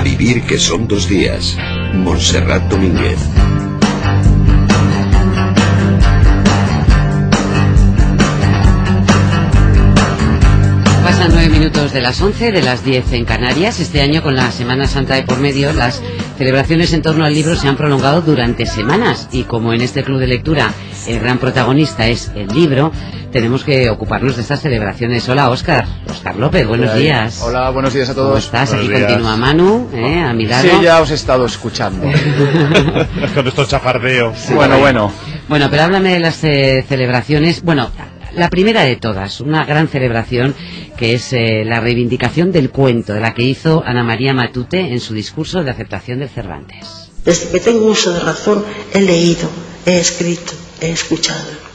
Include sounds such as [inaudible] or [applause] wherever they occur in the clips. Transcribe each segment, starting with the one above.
A vivir que son dos días. Montserrat Domínguez. Pasan nueve minutos de las once, de las diez en Canarias. Este año, con la Semana Santa de por medio, las celebraciones en torno al libro se han prolongado durante semanas. Y como en este club de lectura el gran protagonista es el libro, tenemos que ocuparnos de estas celebraciones. Hola, Óscar. Óscar López, buenos días. Hola, buenos días a todos. ¿Cómo estás? Buenos Aquí días. continúa Manu, ¿eh? a mi lado. Sí, ya os he estado escuchando. [laughs] Con estos chafardeo. bueno, bueno. Bueno, pero háblame de las eh, celebraciones. Bueno, la primera de todas, una gran celebración que es eh, la reivindicación del cuento, de la que hizo Ana María Matute en su discurso de aceptación del Cervantes. Desde que tengo uso de razón he leído, he escrito, he escuchado.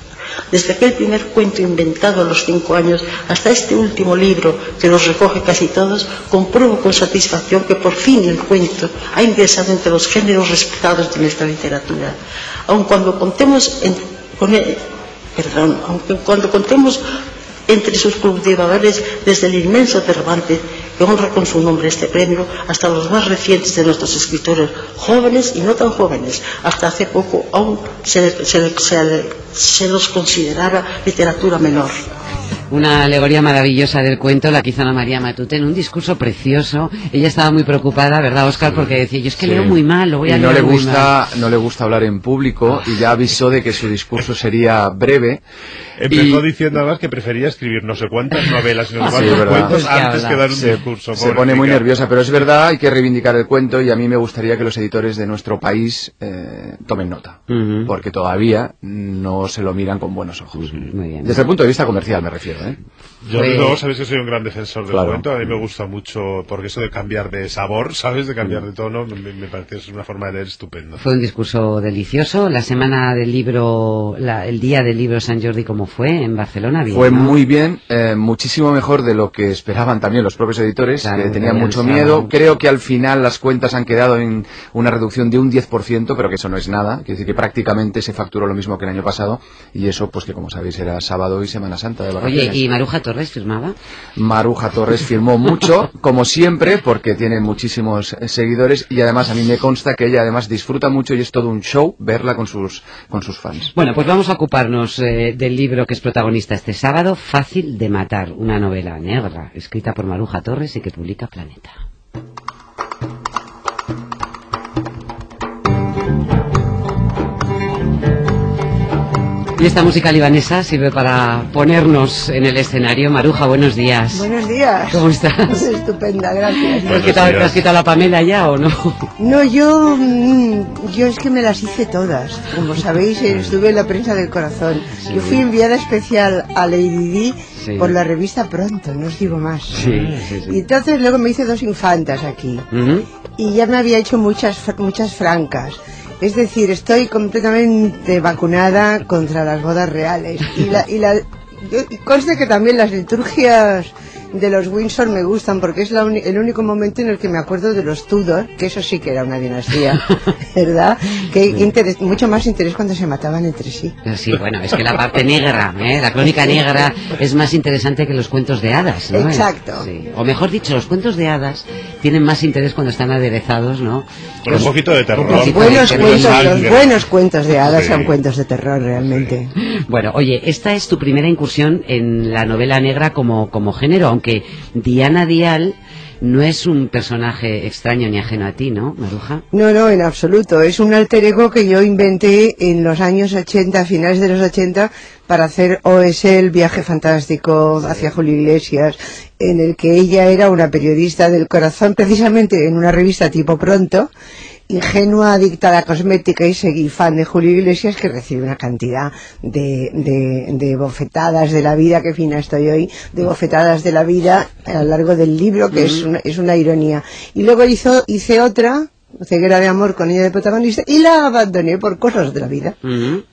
Desde aquel primer cuento inventado a los cinco años hasta este último libro que los recoge casi todos, compruebo con satisfacción que por fin el cuento ha ingresado entre los géneros respetados de nuestra literatura. Aun cuando contemos con perdón, aunque cuando contemos entre sus cultivadores desde el inmenso Cervantes, que honra con su nombre este premio, hasta los más recientes de nuestros escritores, jóvenes y no tan jóvenes. Hasta hace poco aún se, se- los consideraba literatura menor. Una alegoría maravillosa del cuento, la que hizo Ana María Matute en un discurso precioso. Ella estaba muy preocupada, ¿verdad, Óscar? Porque decía, yo es que Sí. leo muy mal, lo voy a Y no leer le muy gusta, no le gusta hablar en público y ya avisó de que su discurso sería breve. Empezó y diciendo además que prefería escribir no sé cuántas novelas y no sé cuántos Pues que antes habla. que dar un se, discurso. se pone muy nerviosa, pero es verdad, hay que reivindicar el cuento y a mí me gustaría que los editores de nuestro país eh, tomen nota, porque todavía no se lo miran con buenos ojos. Muy bien. Desde el punto de vista comercial me refiero, ¿eh? Yo Pues- luego sabes que soy un gran defensor del Claro. cuento, a mí me gusta mucho porque eso de cambiar de sabor, ¿sabes? De cambiar de tono, me, me parece es una forma de leer estupendo. Fue un discurso delicioso. La semana del libro, la- el día del libro San Jordi, ¿cómo fue? En Barcelona, bien. Fue ¿no? muy bien, eh, muchísimo mejor de lo que esperaban también los propios editores, Claro, que tenían mucho miedo. mucho. Creo que al final las cuentas han quedado en una reducción de un 10%, pero que eso no es nada. Quiere decir que prácticamente se facturó lo mismo que el año pasado, y eso, pues que como sabéis, era sábado y Semana Santa de Oye, vacaciones. ¿y Maruja Torres firmaba? Maruja Torres firmó mucho, como siempre, porque tiene muchísimos eh, seguidores, y además a mí me consta que ella además disfruta mucho y es todo un show verla con sus, con sus fans. Bueno, pues vamos a ocuparnos eh, del libro que es protagonista este sábado, Fácil de matar, una novela negra, escrita por Maruja Torres y que publica Planeta. Y esta música libanesa sirve para ponernos en el escenario. Maruja, buenos días. Buenos días. ¿Cómo estás? [laughs] Estupenda, gracias. ¿Te has quitado, te has quitado la Pamela ya o no? No, yo, mm, yo es que me las hice todas. Como sabéis, eh, estuve en la prensa del corazón. Yo fui enviada especial a Lady Di Sí. por la revista Pronto, no os digo más. Sí, sí, Y entonces luego me hice dos infantas aquí. Ujú. Y ya me había hecho muchas, muchas francas. Es decir, estoy completamente vacunada contra las bodas reales. Y la, y la, conste que también las liturgias de los Windsor me gustan porque es la el único momento en el que me acuerdo de los Tudor, que eso sí que era una dinastía, [laughs] ¿verdad? Que interés- mucho más interés cuando se mataban entre sí. Sí, bueno, es que la parte negra, ¿eh? la crónica negra es más interesante que los cuentos de hadas, ¿no? Exacto. Sí. O mejor dicho, los cuentos de hadas tienen más interés cuando están aderezados, ¿no? Con un poquito de terror. Poquito Buenos de cuentos, los buenos cuentos de hadas Sí. son cuentos de terror realmente. Bueno, oye, esta es tu primera incursión en la novela negra como, como género, aunque Diana Dial no es un personaje extraño ni ajeno a ti, ¿no, Maruja? No, no, en absoluto. Es un alter ego que yo inventé en los años 80, a finales de los 80, para hacer OS, el viaje fantástico hacia Julio Iglesias, en el que ella era una periodista del corazón, precisamente en una revista tipo Pronto, ingenua, adicta a la cosmética y seguí fan de Julio Iglesias que recibe una cantidad de, de, de bofetadas de la vida, que fina estoy hoy, de bofetadas de la vida a lo largo del libro, que es, una, es una ironía. Y luego hizo, hice otra, Ceguera de amor con ella de protagonista y la abandoné por cosas de la vida.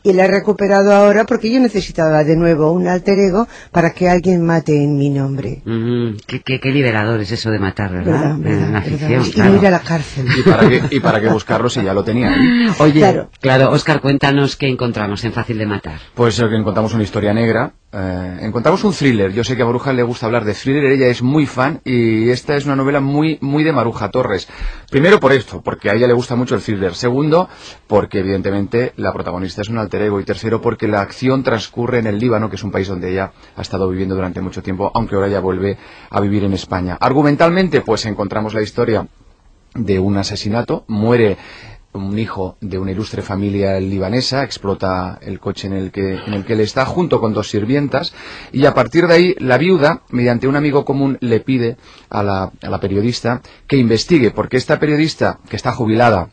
Y la he recuperado ahora porque yo necesitaba de nuevo un alter ego para que alguien mate en mi nombre. Ujú. Qué, qué- qué liberador es eso de matar, ¿verdad? ¿Verdad? ficción, Y claro. no ir a la cárcel. ¿Y para qué, y para qué buscarlo si ya lo tenía? Oye, Claro. claro, Oscar, cuéntanos qué encontramos en Fácil de Matar. Pues eh, que encontramos una historia negra eh, encontramos un thriller. Yo sé que a Maruja le gusta hablar de thriller, ella es muy fan y esta es una novela muy, muy de Maruja Torres. Primero por esto, porque a ella le gusta mucho el thriller. Segundo, porque evidentemente la protagonista es un alter ego. Y tercero, porque la acción transcurre en el Líbano, que es un país donde ella ha estado viviendo durante mucho tiempo, aunque ahora ya vuelve a vivir en España. Argumentalmente, pues encontramos la historia de un asesinato, muere un hijo de una ilustre familia libanesa, explota el coche en el que, en el que él está, junto con dos sirvientas, y a partir de ahí la viuda, mediante un amigo común, le pide a la, a la periodista que investigue, porque esta periodista, que está jubilada,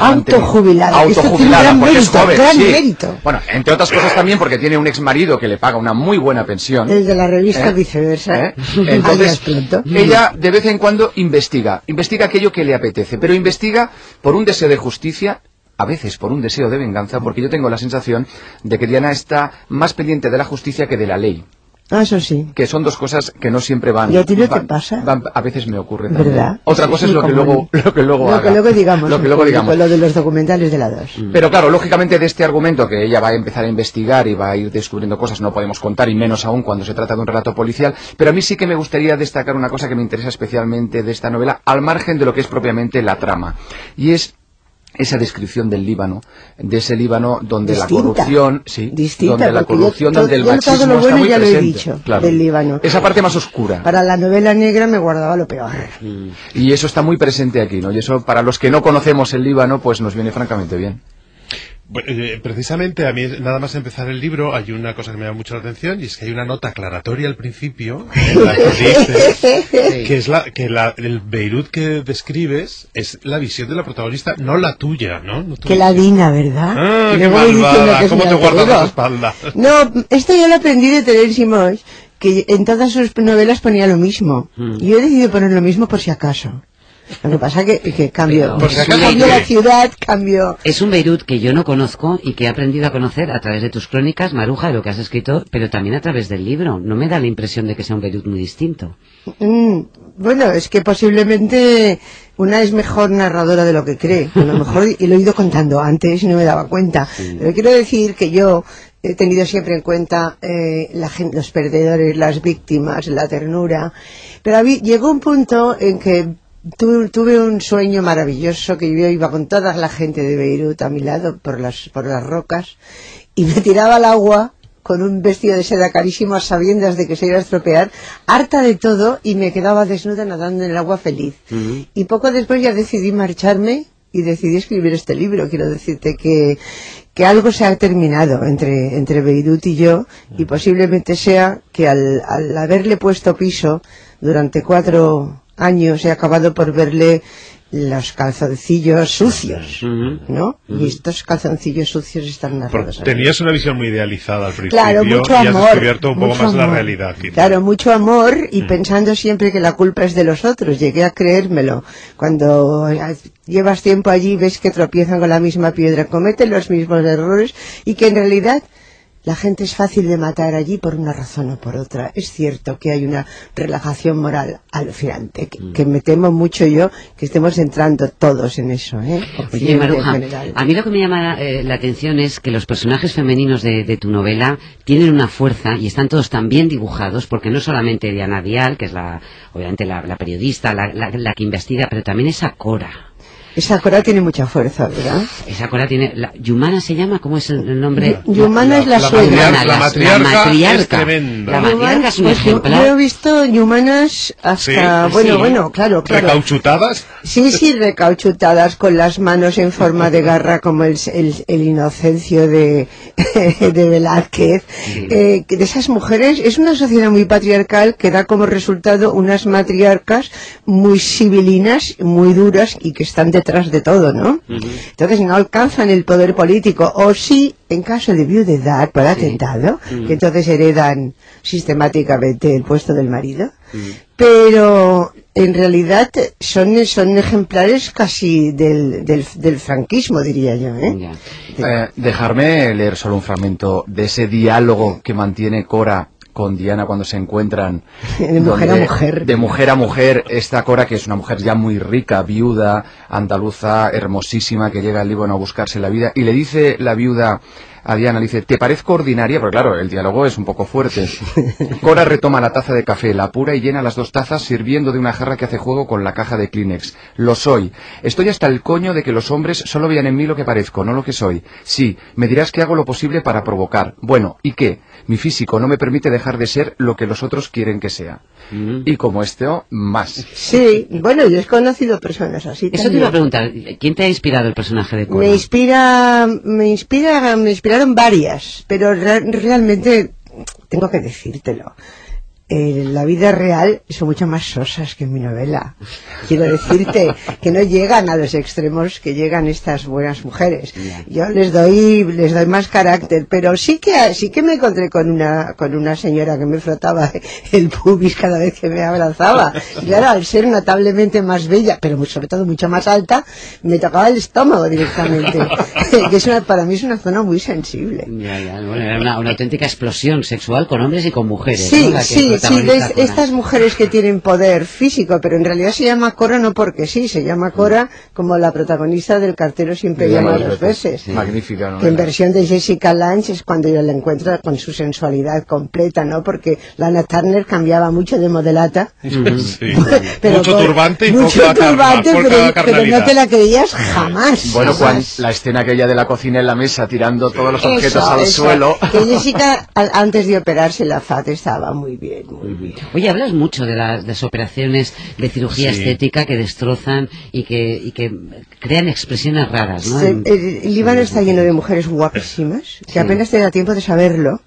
Autojubilada. Autojubilada gran porque es mérito, joven, gran sí. mérito. Bueno, entre otras cosas también porque tiene un ex marido que le paga una muy buena pensión. El de la revista ¿Eh? Viceversa. ¿Eh? [laughs] Entonces, ella de vez en cuando investiga, investiga aquello que le apetece, pero investiga por un deseo de justicia, a veces por un deseo de venganza, porque yo tengo la sensación de que Diana está más pendiente de la justicia que de la ley, Ah, eso sí. que son dos cosas que no siempre van. ¿Y a ti no te van- pasa? van- a veces me ocurre también. ¿Verdad? Otra Sí, cosa sí, es lo que luego, [laughs] lo que luego Lo haga. que luego digamos. Lo que luego digamos. Lo de los documentales de la 2. Pero claro, lógicamente de este argumento que ella va a empezar a investigar y va a ir descubriendo cosas no podemos contar y menos aún cuando se trata de un relato policial, pero a mí sí que me gustaría destacar una cosa que me interesa especialmente de esta novela, al margen de lo que es propiamente la trama, y es esa descripción del Líbano, de ese Líbano donde Distinta. la corrupción, sí, Distinta, donde la yo corrupción, to- donde el yo todo machismo lo bueno está muy ya lo he presente. dicho, Claro. del Líbano. Esa parte más oscura. Para la novela negra me guardaba lo peor. Y eso está muy presente aquí, ¿no? Y eso para los que no conocemos el Líbano, pues nos viene francamente bien. Eh, precisamente a mí nada más empezar el libro hay una cosa que me llama mucho la atención y es que hay una nota aclaratoria al principio en la que dice que es la que la, el Beirut que describes es la visión de la protagonista no la tuya no, no tu Que la Dina, ¿verdad? ah, Que qué luego voy diciendo malvada que es cómo te guardas las espaldas No, esto yo lo aprendí de Terence que en todas sus novelas ponía lo mismo. Mm. Y yo he decidido poner lo mismo por si acaso. Lo que pasa que, que cambio ¿qué? la ciudad, cambio... Es un Beirut que yo no conozco y que he aprendido a conocer a través de tus crónicas, Maruja, de lo que has escrito, pero también a través del libro. No me da la impresión de que sea un Beirut muy distinto. Mm, bueno, es que posiblemente una es mejor narradora de lo que cree. A lo mejor, [laughs] y lo he ido contando antes y no me daba cuenta. Pero quiero decir que yo he tenido siempre en cuenta eh, la los perdedores, las víctimas, la ternura. Pero habí- llegó un punto en que tu- tuve un sueño maravilloso que yo iba con toda la gente de Beirut a mi lado por las, por las rocas y me tiraba al agua con un vestido de seda carísimo a sabiendas de que se iba a estropear, harta de todo y me quedaba desnuda nadando en el agua feliz. Y poco después ya decidí marcharme y decidí escribir este libro. Quiero decirte que, que algo se ha terminado entre, entre Beirut y yo y posiblemente sea que al, al haberle puesto piso durante cuatro años he acabado por verle los calzoncillos sucios, ¿no? Y estos calzoncillos sucios están narrados. tenías una visión muy idealizada al principio Claro, mucho y has amor. descubierto un poco más la amor. realidad quizá. Claro, mucho amor y pensando siempre que la culpa es de los otros. Llegué a creérmelo. Cuando eh, llevas tiempo allí ves que tropiezan con la misma piedra, cometen los mismos errores y que en realidad la gente es fácil de matar allí por una razón o por otra. Es cierto que hay una relajación moral alucinante, que, que me temo mucho yo que estemos entrando todos en eso, ¿eh? Oye, Maruja, a mí lo que me llama eh, la atención es que los personajes femeninos de, de tu novela tienen una fuerza y están todos tan bien dibujados, porque no solamente Diana Vial, que es la, obviamente la, la periodista, la, la- la que investiga, pero también esa Cora. Esa cora tiene mucha fuerza, ¿verdad? Esa Cora tiene... La, Yumana se llama, ¿cómo es el, nombre? Yumana es la, la suegra. matriarca- la matriarca es tremenda. La matriarca es un Pues yo- ejemplar. Yo he visto Yumanas hasta, Sí, bueno, sí. bueno, claro, claro. recauchutadas Sí, sí, recauchutadas con las manos en forma de garra como el, el, el inocencio de, [laughs] de Velázquez. Eh, que de esas mujeres es una sociedad muy patriarcal que da como resultado unas matriarcas muy civilinas, muy duras y que están detrás de todo, ¿no? Entonces no alcanzan el poder político o sí en caso de viudedad por atentado, que entonces heredan sistemáticamente el puesto del marido pero en realidad son, son ejemplares casi del, del, del franquismo, diría yo. ¿eh? Eh, dejarme leer solo un fragmento de ese diálogo que mantiene Cora con Diana cuando se encuentran [laughs] De mujer a mujer. de mujer a mujer esta Cora que es una mujer ya muy rica viuda andaluza hermosísima que llega al Líbano a buscarse la vida y le dice la viuda a Diana, le dice, ¿te parezco ordinaria? Porque claro, el diálogo es un poco fuerte. [laughs] Cora retoma la taza de café, la apura y llena las dos tazas sirviendo de una jarra que hace juego con la caja de Kleenex. Lo soy. Estoy hasta el coño de que los hombres solo vean en mí lo que parezco, no lo que soy. Sí, me dirás que hago lo posible para provocar. Bueno, ¿y qué? Mi físico no me permite dejar de ser lo que los otros quieren que sea. Mm. Y como este, más. Sí, bueno, yo he conocido personas así. Eso te iba a preguntar, ¿quién te ha inspirado el personaje de Cora? Me inspira, me inspira, me inspiraron varias, pero re- realmente tengo que decírtelo. Eh, la vida real son mucho más sosas que en mi novela. Quiero decirte que no llegan a los extremos que llegan estas buenas mujeres. Yo les doy, les doy más carácter, pero sí que, sí que me encontré con una, con una señora que me frotaba el pubis cada vez que me abrazaba. Y claro, al ser notablemente más bella, pero sobre todo mucho más alta, me tocaba el estómago directamente. [laughs] que es una, para mí es una zona muy sensible. Ya, ya, bueno, era una, una auténtica explosión sexual con hombres y con mujeres. Sí, que sí, sí, estas mujeres que tienen poder físico, pero en realidad se llama Cora no porque sí, se llama Cora como la protagonista del cartero siempre llama dos veces. Magnífica, ¿no? Que en versión de Jessica Lange es cuando yo la encuentro con su sensualidad completa, ¿no? Porque Lana Turner cambiaba mucho de modelata. [laughs] Sí. [laughs] pero mucho con- turbante y mucho poca, carna- turbante, poca pero, no te la creías jamás. Bueno, jamás. la escena aquella de la cocina en la mesa tirando todos los objetos Eso, al eso. suelo. Que [laughs] Jessica, antes de operarse la FAT, estaba muy bien, Oye, hablas mucho de las, de las operaciones de cirugía Sí. estética que destrozan y que, y que crean expresiones raras, ¿no? Se- el, el Líbano está lleno de mujeres guapísimas, que Sí. apenas te da tiempo de saberlo,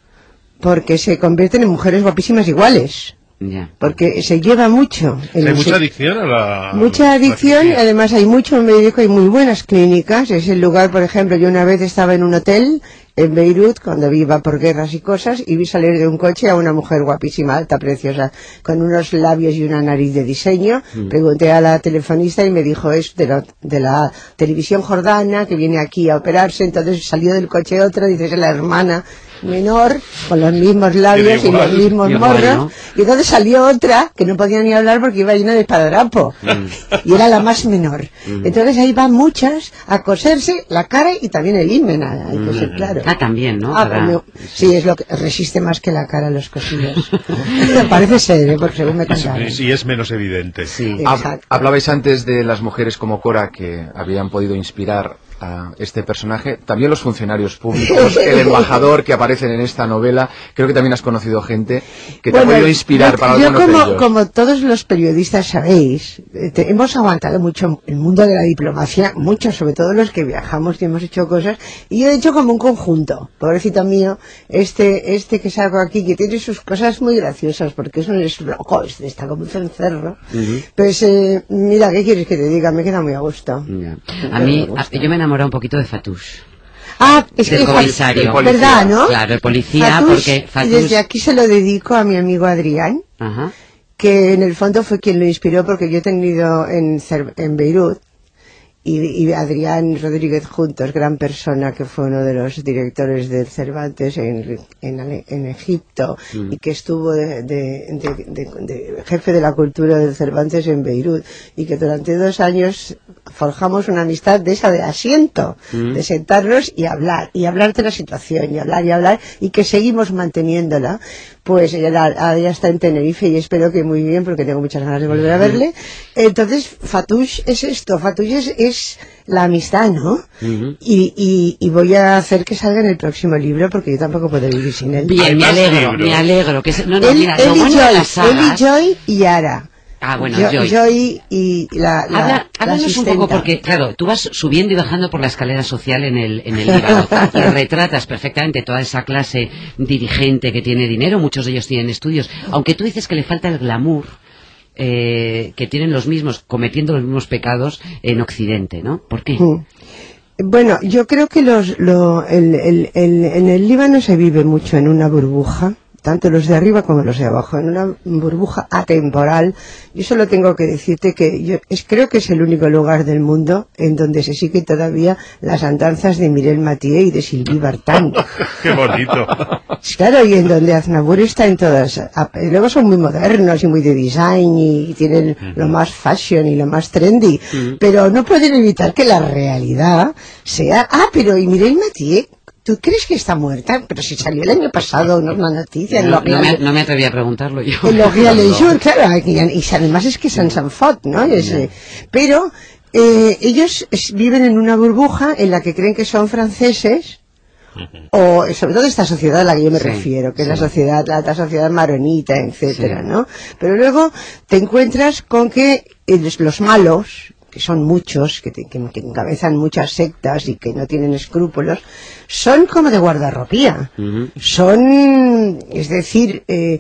porque se convierten en mujeres guapísimas iguales, Ya. porque se lleva mucho. Hay mucha adicción a la... Mucha la adicción, cirugía. además hay mucho médico y muy buenas clínicas. Es el lugar, por ejemplo, yo una vez estaba en un hotel en Beirut, cuando iba por guerras y cosas, y vi salir de un coche a una mujer guapísima, alta, preciosa, con unos labios y una nariz de diseño. Pregunté a la telefonista y me dijo, es de la, de la televisión jordana, que viene aquí a operarse. Entonces salió del coche otra, dice, es la hermana menor, con los mismos labios y los mismos igual, morros. ¿no? Y entonces salió otra que no podía ni hablar porque iba llena de espadadrapo. Y era la más menor. Entonces ahí van muchas a coserse la cara y también el himen, hay que ser claro. Ah, también, ¿no? Ah, sí, es lo que resiste más que la cara los cosillos. [laughs] Parece ser, ¿eh? porque según me contaron. Sí, y es menos evidente. Sí. Hab- Exacto. Hablabais antes de las mujeres como Cora que habían podido inspirar a este personaje. También los funcionarios públicos, [laughs] el embajador que aparecen en esta novela. Creo que también has conocido gente que te ha Bueno, podido inspirar yo, para yo algunos como, de ellos. como todos los periodistas sabéis, eh, te- hemos aguantado mucho el mundo de la diplomacia, mucho, sobre todo los que viajamos y hemos hecho cosas, y yo he hecho como un conjunto, pobrecito mío, este, este que salgo aquí, que tiene sus cosas muy graciosas, porque es un es loco, este está como un cencerro, pues eh, mira, ¿qué quieres que te diga? Me queda muy a gusto. Ya. A mí, a- yo me enamorado un poquito de Fatouche. Ah, es Del que comisario. Del policía. ¿verdad, no? Claro, el policía, Fatouche, porque y Fatouche... desde aquí se lo dedico a mi amigo Adrián, Ajá. que en el fondo fue quien lo inspiró porque yo he tenido en, en Beirut y, y Adrián Rodríguez Juntos, gran persona que fue uno de los directores del Cervantes en, en, en Egipto y que estuvo de, de- jefe de la cultura del Cervantes en Beirut y que durante dos años forjamos una amistad de esa de asiento, de sentarnos y hablar, y hablar de la situación, y hablar y hablar, y que seguimos manteniéndola. Pues ella ahora ya está en Tenerife y espero que muy bien, porque tengo muchas ganas de volver a verle. Entonces, Fatouche es esto, Fatouche es, es la amistad, ¿no? y, y, y voy a hacer que salga en el próximo libro, porque yo tampoco puedo vivir sin él. Bien, me alegro, libros. me alegro. Que se- no, no, él, mira, él lo y bueno de Joy, las él y sagas... Joy y Ara. Ah, bueno, Yo- Joy. Joy y la, la, Habla, la háblanos un poco porque, claro, tú vas subiendo y bajando por la escalera social en el, en el Líbano [laughs] y retratas perfectamente toda esa clase dirigente que tiene dinero, muchos de ellos tienen estudios, aunque tú dices que le falta el glamour eh, que tienen los mismos, cometiendo los mismos pecados en Occidente, ¿no? ¿Por qué? Mm. Bueno, yo creo que los, lo, el, el- el- en el Líbano se vive mucho en una burbuja, tanto los de arriba como los de abajo, en una burbuja atemporal. Yo solo tengo que decirte que yo es, creo que es el único lugar del mundo en donde se siguen todavía las andanzas de Mirel Mathieu y de Sylvie Vartan. [laughs] Qué bonito. [laughs] Claro, y en donde Aznavour está en todas. Luego son muy modernos y muy de design y tienen lo más fashion y lo más trendy. Pero no pueden evitar que la realidad sea. Ah, pero y Mireille Mathieu ¿tú crees que está muerta? Pero si salió el año pasado una, una noticia No, no me, no me atreví a preguntarlo yo. en los reales Jour, claro, y, además es que San Sanfot, ¿no? Es, eh, pero eh, ellos es- viven en una burbuja en la que creen que son franceses, o sobre todo esta sociedad a la que yo me Sí, refiero, que es la sociedad, la alta sociedad maronita, etcétera, Sí. ¿no? Pero luego te encuentras con que eh, los malos, que son muchos, que, te- que, que encabezan muchas sectas y que no tienen escrúpulos, son como de guardarropía. Son, es decir, eh,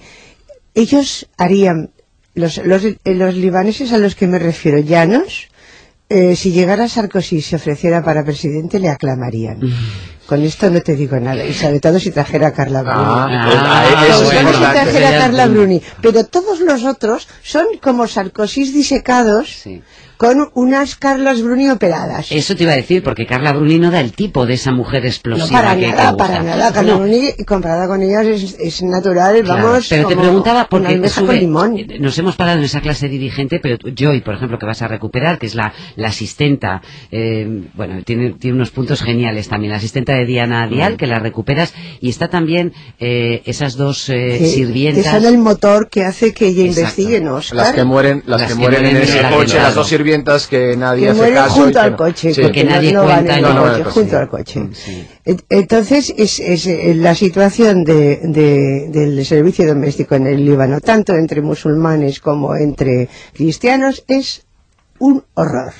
ellos harían, los, los, eh, los libaneses a los que me refiero, llanos, eh, si llegara Sarkozy y se ofreciera para presidente, le aclamarían. Con esto no te digo nada, y sobre todo si trajera a Carla Bruni. Ah, ah, ah, eso Sobre es todo si importante. trajera a Sería Carla el- Bruni. Pero todos los otros son como Sarkozys disecados Sí. Con unas Carlas Bruni operadas. Eso te iba a decir, porque Carla Bruni no da el tipo de esa mujer No, explosiva para que que nada, gusta. para nada. Carla No, Bruni, comparada con ellas, es, es natural, Claro, vamos. pero te preguntaba porque sube- con limón. eh, nos hemos parado en esa clase dirigente, pero Joy, por ejemplo, que vas a recuperar, que es la, la asistenta, eh, bueno, tiene, tiene unos puntos geniales también, la asistenta de Diana Dial, que la recuperas, y está también eh, esas dos eh, que, que sirvientas. son el motor que hace que ella Exacto. investigue, ¿no? Las que mueren, las, Las que que mueren en mueren en ese el coche, las dos sirvientas que nadie que hace mueren caso. junto al no- coche, Sí. porque Que nadie no, no van cuenta en en el el coche, junto al coche. Sí. Entonces, es, es, eh, la situación de, de- del servicio doméstico en el Líbano, tanto entre musulmanes como entre cristianos, es un horror.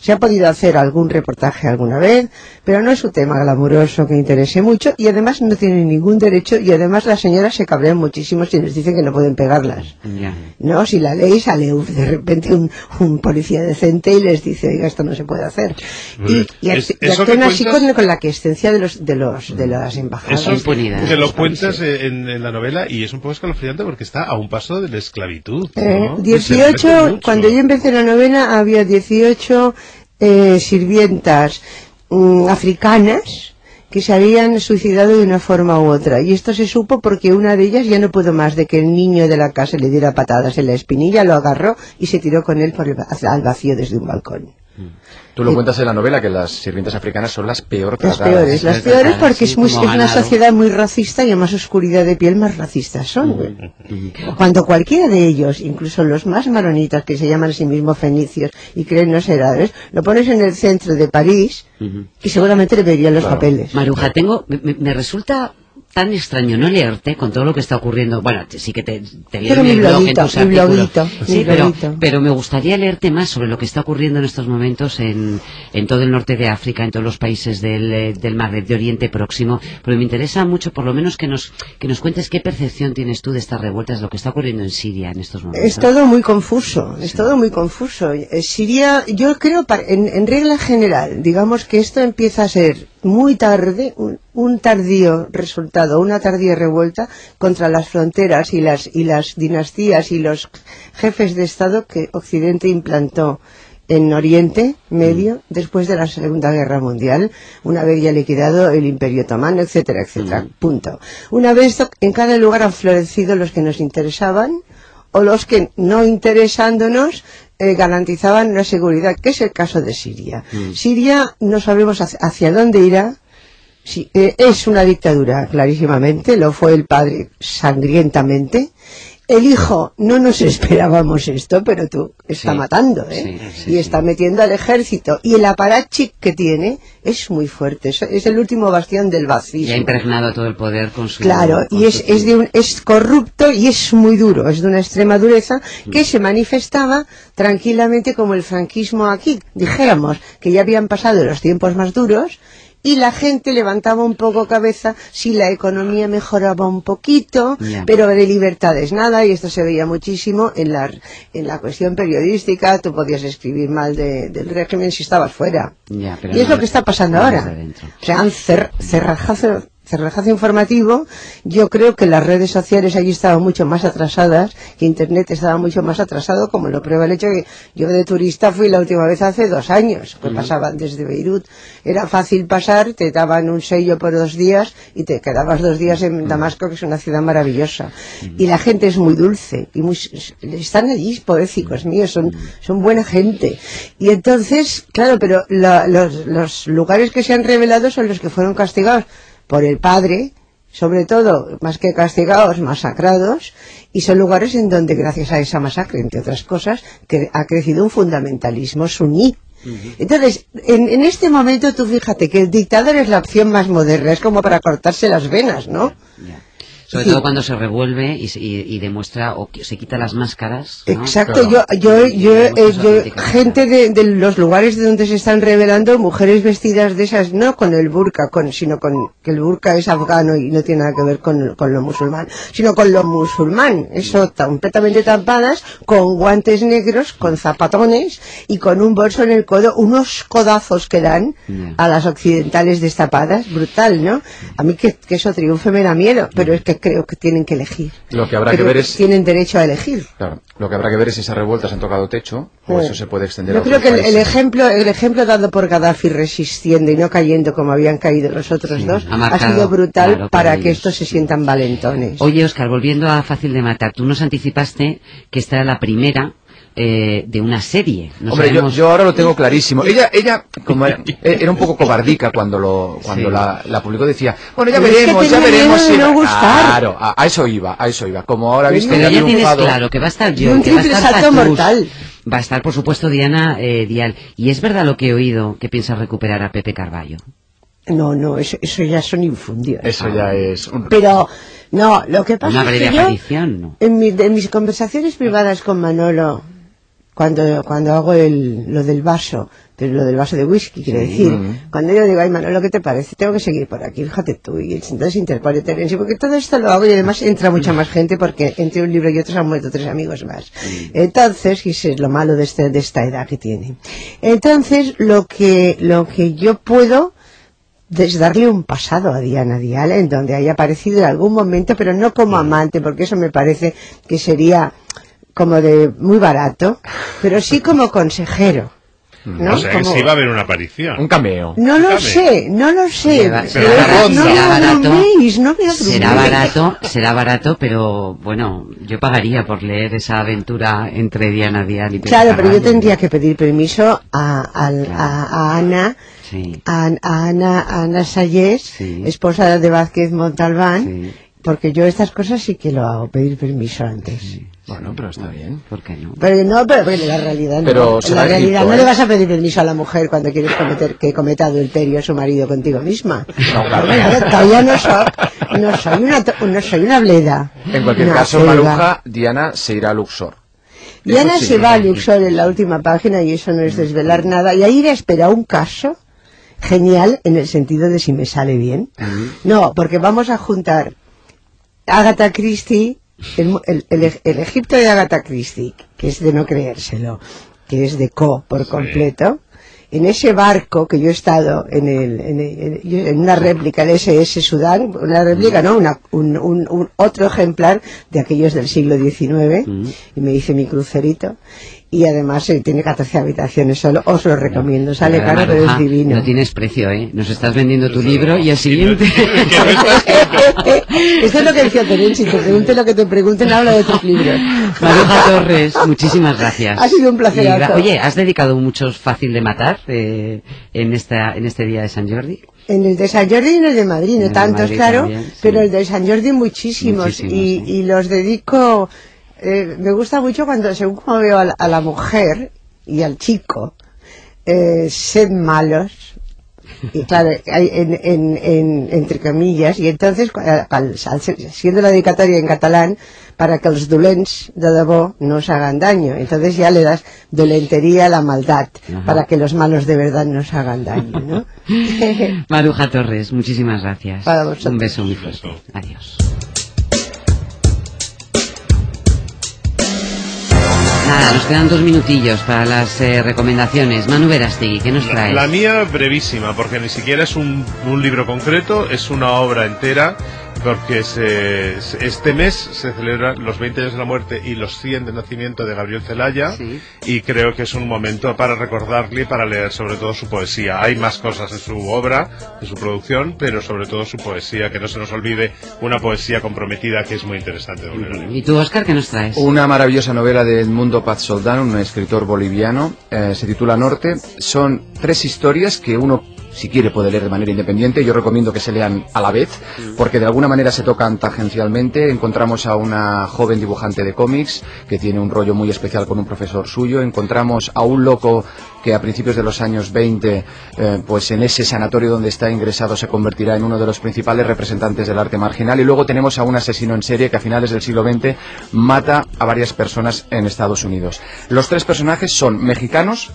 Se ha podido hacer algún reportaje alguna vez, pero no es un tema glamuroso que interese mucho y además no tienen ningún derecho y además las señoras se cabrean muchísimo si les dicen que no pueden pegarlas. No, si la ley sale uf, de repente un, un policía decente y les dice, oiga, esto no se puede hacer. Y, y, Es- y eso que actúan así cuentas- con, con la quiescencia de los de los de las embajadas. Eso impunidad. que lo Los cuentas países. en, en la novela y es un poco escalofriante porque está a un paso de la esclavitud. Eh, ¿no? Y se 18, mete mucho. cuando yo empecé la novela había 18 eh, sirvientas mm, africanas que se habían suicidado de una forma u otra. Y esto se supo porque una de ellas ya no pudo más de que el niño de la casa le diera patadas en la espinilla, lo agarró y se tiró con él por el, al vacío desde un balcón. Tú lo cuentas en la novela que las sirvientas africanas son las peor Las tratadas. peores, las es peores porque es, muy- es una sociedad muy racista y a más oscuridad de piel más racistas son. Cuando cualquiera de ellos, incluso los más maronitas que se llaman a sí mismos fenicios y creen no ser árabes, lo pones en el centro de París y seguramente le verían los papeles. Maruja, tengo, me resulta tan extraño no leerte con todo lo que está ocurriendo. Bueno, sí que te, te leo Pero mi blog, en tus Sí, pero, pero me gustaría leerte más sobre lo que está ocurriendo en estos momentos en, en todo el norte de África, en todos los países del, eh, del Magreb, de Oriente Próximo. Porque me interesa mucho, por lo menos, que nos, que nos cuentes qué percepción tienes tú de estas revueltas, lo que está ocurriendo en Siria en estos momentos. Es todo muy confuso, es todo muy confuso. Eh, Siria, yo creo, en, en regla general, digamos que esto empieza a ser muy tarde, un, tardío resultado, una tardía revuelta contra las fronteras y las, y las dinastías y los jefes de Estado que Occidente implantó en Oriente Medio después de la Segunda Guerra Mundial, una vez ya liquidado el Imperio Otomano, etcétera, etcétera. Punto. Una vez en cada lugar han florecido los que nos interesaban o los que no interesándonos eh, garantizaban la seguridad, que es el caso de Siria. Siria no sabemos hacia, hacia dónde irá. Sí, eh, es una dictadura, clarísimamente, lo fue el padre sangrientamente. El hijo, no nos esperábamos esto, pero tú está Sí, matando, ¿eh? sí, sí, y está metiendo al ejército. Y el aparachic que tiene es muy fuerte, es, es el último bastión del Y ha vacío. impregnado todo el poder con su... Claro, con y es, su- es, de un- es corrupto y es muy duro, es de una extrema dureza que se manifestaba tranquilamente como el franquismo aquí. Dijéramos que ya habían pasado los tiempos más duros y la gente levantaba un poco cabeza si la economía mejoraba un poquito, pero de libertades nada, y esto se veía muchísimo en la, en la cuestión periodística, tú podías escribir mal de- del régimen si estabas fuera. Y es no- lo que está pasando no ahora. O sea, han cer- cerrajazo, cerrajazo informativo. Yo creo que las redes sociales allí estaban mucho más atrasadas, que Internet estaba mucho más atrasado, como lo prueba el hecho que yo de turista fui la última vez hace dos años, que pasaba desde Beirut. Era fácil pasar, te daban un sello por dos días y te quedabas dos días en Damasco, que es una ciudad maravillosa. Y la gente es muy dulce y muy, están allí, pobrecicos míos, son, son buena gente. Y entonces, claro, pero la- los, los lugares que se han revelado son los que fueron castigados por el padre, sobre todo, más que castigados, masacrados, y son lugares en donde, gracias a esa masacre, entre otras cosas, que ha crecido un fundamentalismo suní. Entonces, en, en, este momento tú fíjate que el dictador es la opción más moderna, es como para cortarse las venas, ¿no? Sobre todo cuando se revuelve y, y, y, demuestra o se quita las máscaras. ¿no? Exacto, yo, yo, yo, eh, yo gente de, de, los lugares de donde se están revelando, mujeres vestidas de esas, no con el burka, con, sino con que el burka es afgano y no tiene nada que ver con, con lo musulmán, sino con lo musulmán, eso completamente tapadas, con guantes negros, con zapatones y con un bolso en el codo, unos codazos que dan yeah. a las occidentales destapadas, brutal, ¿no? A mí que, que eso triunfe me da miedo, pero es que creo que tienen que elegir. Lo que habrá Creo que ver es tienen derecho a elegir. claro, lo que habrá que ver es si esas revueltas han tocado techo o Sí. eso se puede extender Yo a creo otros que el, ejemplo el ejemplo dado por Gaddafi resistiendo y no cayendo como habían caído los otros dos ha sido brutal claro, para para que estos se sientan valentones. Oye, Oscar, volviendo a Fácil de Matar, tú nos anticipaste que esta era la primera eh, de una serie. No Hombre, yo, sabemos- yo ahora lo tengo [laughs] clarísimo. Ella, ella como era, [laughs] eh, era un poco cobardica cuando lo, cuando Sí. la, la publicó, decía, bueno, ya Pero es que veremos, ya veremos si... no gustar. Claro, a, a eso iba, a eso iba. Como ahora viste Pero ya tienes claro que va a estar yo, un que va a triple estar Fatus, mortal. va a estar, por supuesto, Diana eh, Dial. Y es verdad lo que he oído, que piensas recuperar a Pepe Carballo. No, no, eso, eso ya son infundios. Eso ya es un... Pero, no, lo que pasa Una es que yo, ¿no? en, mi- en mis conversaciones privadas con Manolo, cuando, cuando hago el, lo del vaso, pero lo del vaso de whisky, quiero decir, cuando yo digo, ay Manolo, ¿qué te parece? Tengo que seguir por aquí, fíjate tú, y entonces interpone Terencio, porque todo esto lo hago y además entra mucha más gente porque entre un libro y otro se han muerto tres amigos más. Entonces, y eso es lo malo de, este, de esta edad que tiene. Entonces, lo que, lo que yo puedo es darle un pasado a Diana Dial en donde haya aparecido en algún momento, pero no como amante, porque eso me parece que sería como de muy barato, pero sí [laughs] como consejero. ¿no? O sea, que Como- sí va a haber una aparición. Un cameo. no lo sé, no lo sé. Será- pero será no será barato. abruméis, no me Será barato, será barato, pero bueno, yo pagaría por leer esa aventura entre Diana Dial y Claro, pero yo tendría que pedir permiso a, al- a- a Ana, Sí. a, a Ana, a Ana Sayés, Sí. esposa de Vázquez Montalbán, Sí. porque yo estas cosas sí que lo hago, pedir permiso antes. Bueno, pero está bien. ¿Por qué no? Pero no, pero, la realidad Pero no. En la realidad Egipto, no le vas a pedir permiso a la mujer cuando quieres cometer, que cometa adulterio a su marido contigo misma. [laughs] claro. Bueno, todavía no soy, no soy una, to- no soy una bleda. En cualquier Una caso, selva. Maruja, Diana se irá a Luxor. Diana sí. se va a Luxor en la última página y eso no es desvelar nada. Y ahí le espera un caso genial en el sentido de si me sale bien. No, porque vamos a juntar Agatha Christie, el, el- el- el Egipto de Agatha Christie, que es de no creérselo, que es de Co por completo. En ese barco que yo he estado en, el, en, en una réplica del SS Sudán, una réplica, no, una, un, un- un otro ejemplar de aquellos del siglo XIX, y me hice mi crucerito, y además eh, tiene 14 habitaciones solo, os lo recomiendo, sale Pero, caro pero es divino. No tienes precio, ¿eh? Nos estás vendiendo tu libro y el siguiente... [laughs] Esto es lo que decía Terenzi, te pregunten lo que te pregunten, habla de tus libros. Maruja Torres, muchísimas gracias. Ha sido un. Y gra- Oye, ¿has dedicado muchos fácil de matar eh, en, esta, en este día de San Jordi? En el de San Jordi y en el de Madrid, no tantos, claro, también, sí. pero el de San Jordi muchísimos. Muchísimos, y, sí. y los dedico, eh, me gusta mucho cuando, según como veo a la, a la mujer y al chico, eh, sed malos. Y claro, en, en, en- entre comillas, y entonces, al- al siendo la dedicatoria en catalán, para que los dolents de debò no os hagan daño. Entonces ya le das dolentería a la maldad, Ajá. para que los malos de verdad no hagan daño, ¿no? [laughs] Maruja Torres, muchísimas gracias. Para vosotros. Un beso muy fuerte. Adiós. Nada, nos quedan dos minutillos para las eh, recomendaciones. Manu Verastegui, ¿qué nos La, traes? la mía brevísima, porque ni siquiera es un, un libro concreto, es una obra entera, porque se- se- este mes se celebran los 20 años de la muerte y los 100 del nacimiento de Gabriel Celaya, Sí. y creo que es un momento para recordarle y para leer sobre todo su poesía. Hay más cosas en su obra, en su producción, pero sobre todo su poesía, que no se nos olvide una poesía comprometida que es muy interesante de. ¿Y tú, Oscar, qué nos traes? Una maravillosa novela de Edmundo Paz Soldán, un escritor boliviano, eh, se titula Norte. Son tres historias que uno si quiere puede leer de manera independiente. Yo recomiendo que se lean a la vez, porque de alguna manera se tocan tangencialmente. Encontramos a una joven dibujante de cómics que tiene un rollo muy especial con un profesor suyo. Encontramos a un loco que a principios de los años 20, eh, pues en ese sanatorio donde está ingresado se convertirá en uno de los principales representantes del arte marginal. Y luego tenemos a un asesino en serie que a finales del siglo XX mata a varias personas en Estados Unidos. Los tres personajes son mexicanos,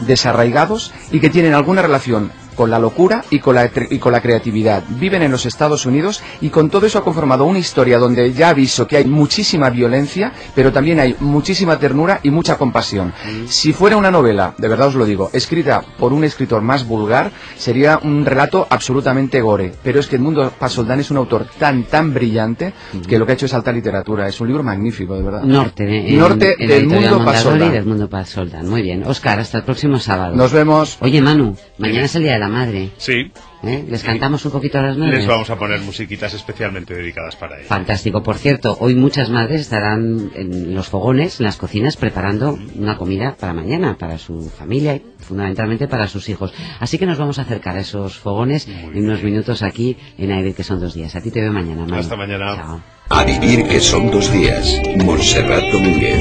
desarraigados y que tienen alguna relación con la locura y con la, y con la creatividad. Viven en los Estados Unidos y con todo eso ha conformado una historia donde ya aviso que hay muchísima violencia, pero también hay muchísima ternura y mucha compasión. Si fuera una novela, de verdad os lo digo, escrita por un escritor más vulgar, sería un relato absolutamente gore. Pero es que Edmundo Pasoldán es un autor tan, tan brillante que lo que ha hecho es alta literatura. Es un libro magnífico, de verdad. Norte, de, Norte en, en del mundo Pasoldán. del mundo Pasoldán. Muy bien. Oscar, hasta el próximo sábado. Nos vemos. Oye, Manu, mañana es el Día de la Madre. Sí. ¿Eh? ¿Les cantamos un poquito a las madres? Les vamos a poner musiquitas especialmente dedicadas para ellas. Fantástico. Por cierto, hoy muchas madres estarán en los fogones, en las cocinas, preparando una comida para mañana, para su familia y fundamentalmente para sus hijos. Así que nos vamos a acercar a esos fogones en unos minutos aquí en Aire, que son dos días. A ti te veo mañana, Manu. Hasta mañana. Chao. A vivir que son dos días. Montserrat Domínguez.